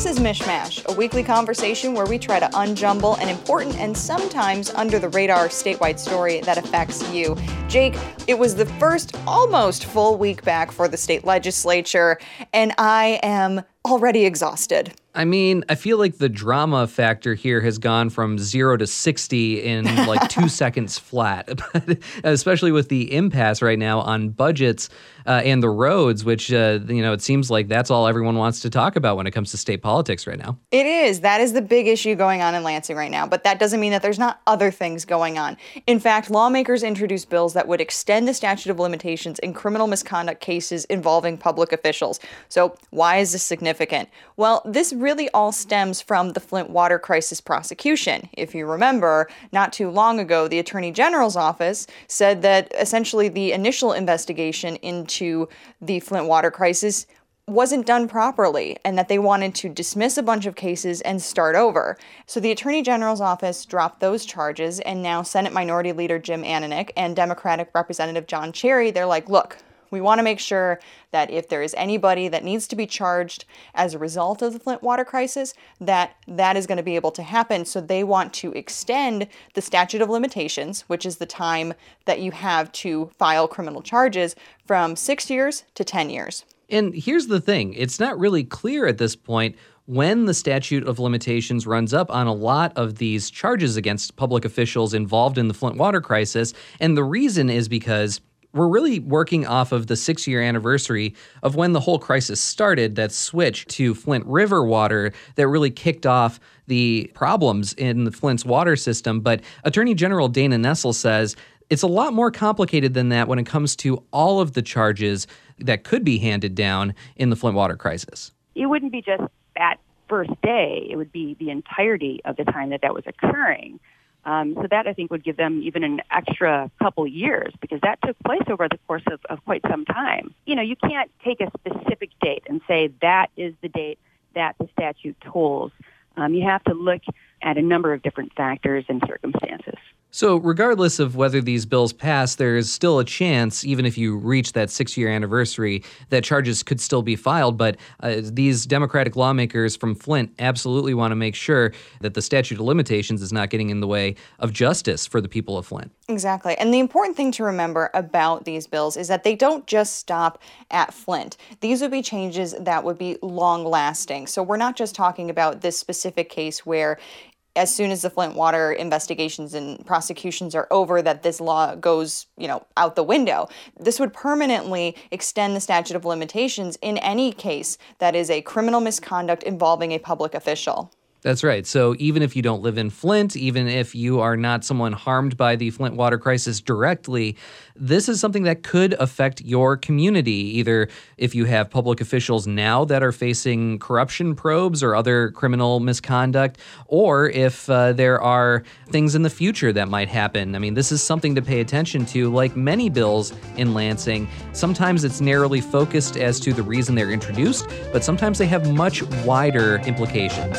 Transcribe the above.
This is MichMash, a weekly conversation where we try to unjumble an important and sometimes under the radar statewide story that affects you. Jake, it was the first almost full week back for the state legislature, and I am already exhausted. I mean, I feel like the drama factor here has gone from zero to 60 in like two seconds flat, especially with the impasse right now on budgets uh, and the roads, which, uh, you know, it seems like that's all everyone wants to talk about when it comes to state politics right now. It is. That is the big issue going on in Lansing right now, but that doesn't mean that there's not other things going on. In fact, lawmakers introduced bills that would extend the statute of limitations in criminal misconduct cases involving public officials. So, why is this significant? Well, this really all stems from the Flint water crisis prosecution. If you remember, not too long ago, the Attorney General's office said that essentially the initial investigation into the Flint water crisis wasn't done properly and that they wanted to dismiss a bunch of cases and start over. So the Attorney General's office dropped those charges, and now Senate Minority Leader Jim Ananich and Democratic Representative John Cherry, they're like, look, we want to make sure that if there is anybody that needs to be charged as a result of the Flint water crisis, that that is going to be able to happen. So they want to extend the statute of limitations, which is the time that you have to file criminal charges, from six years to 10 years. And here's the thing it's not really clear at this point when the statute of limitations runs up on a lot of these charges against public officials involved in the Flint water crisis. And the reason is because we're really working off of the six year anniversary of when the whole crisis started, that switch to Flint River water that really kicked off the problems in the Flint's water system. But Attorney General Dana Nessel says it's a lot more complicated than that when it comes to all of the charges that could be handed down in the Flint water crisis. It wouldn't be just that first day, it would be the entirety of the time that that was occurring. Um, so that I think would give them even an extra couple years because that took place over the course of, of quite some time. You know, you can't take a specific date and say that is the date that the statute tolls. Um, you have to look at a number of different factors and circumstances. So, regardless of whether these bills pass, there is still a chance, even if you reach that six year anniversary, that charges could still be filed. But uh, these Democratic lawmakers from Flint absolutely want to make sure that the statute of limitations is not getting in the way of justice for the people of Flint. Exactly. And the important thing to remember about these bills is that they don't just stop at Flint. These would be changes that would be long lasting. So, we're not just talking about this specific case where as soon as the Flint water investigations and prosecutions are over that this law goes, you know, out the window. This would permanently extend the statute of limitations in any case that is a criminal misconduct involving a public official. That's right. So even if you don't live in Flint, even if you are not someone harmed by the Flint water crisis directly, this is something that could affect your community. Either if you have public officials now that are facing corruption probes or other criminal misconduct, or if uh, there are things in the future that might happen. I mean, this is something to pay attention to. Like many bills in Lansing, sometimes it's narrowly focused as to the reason they're introduced, but sometimes they have much wider implications.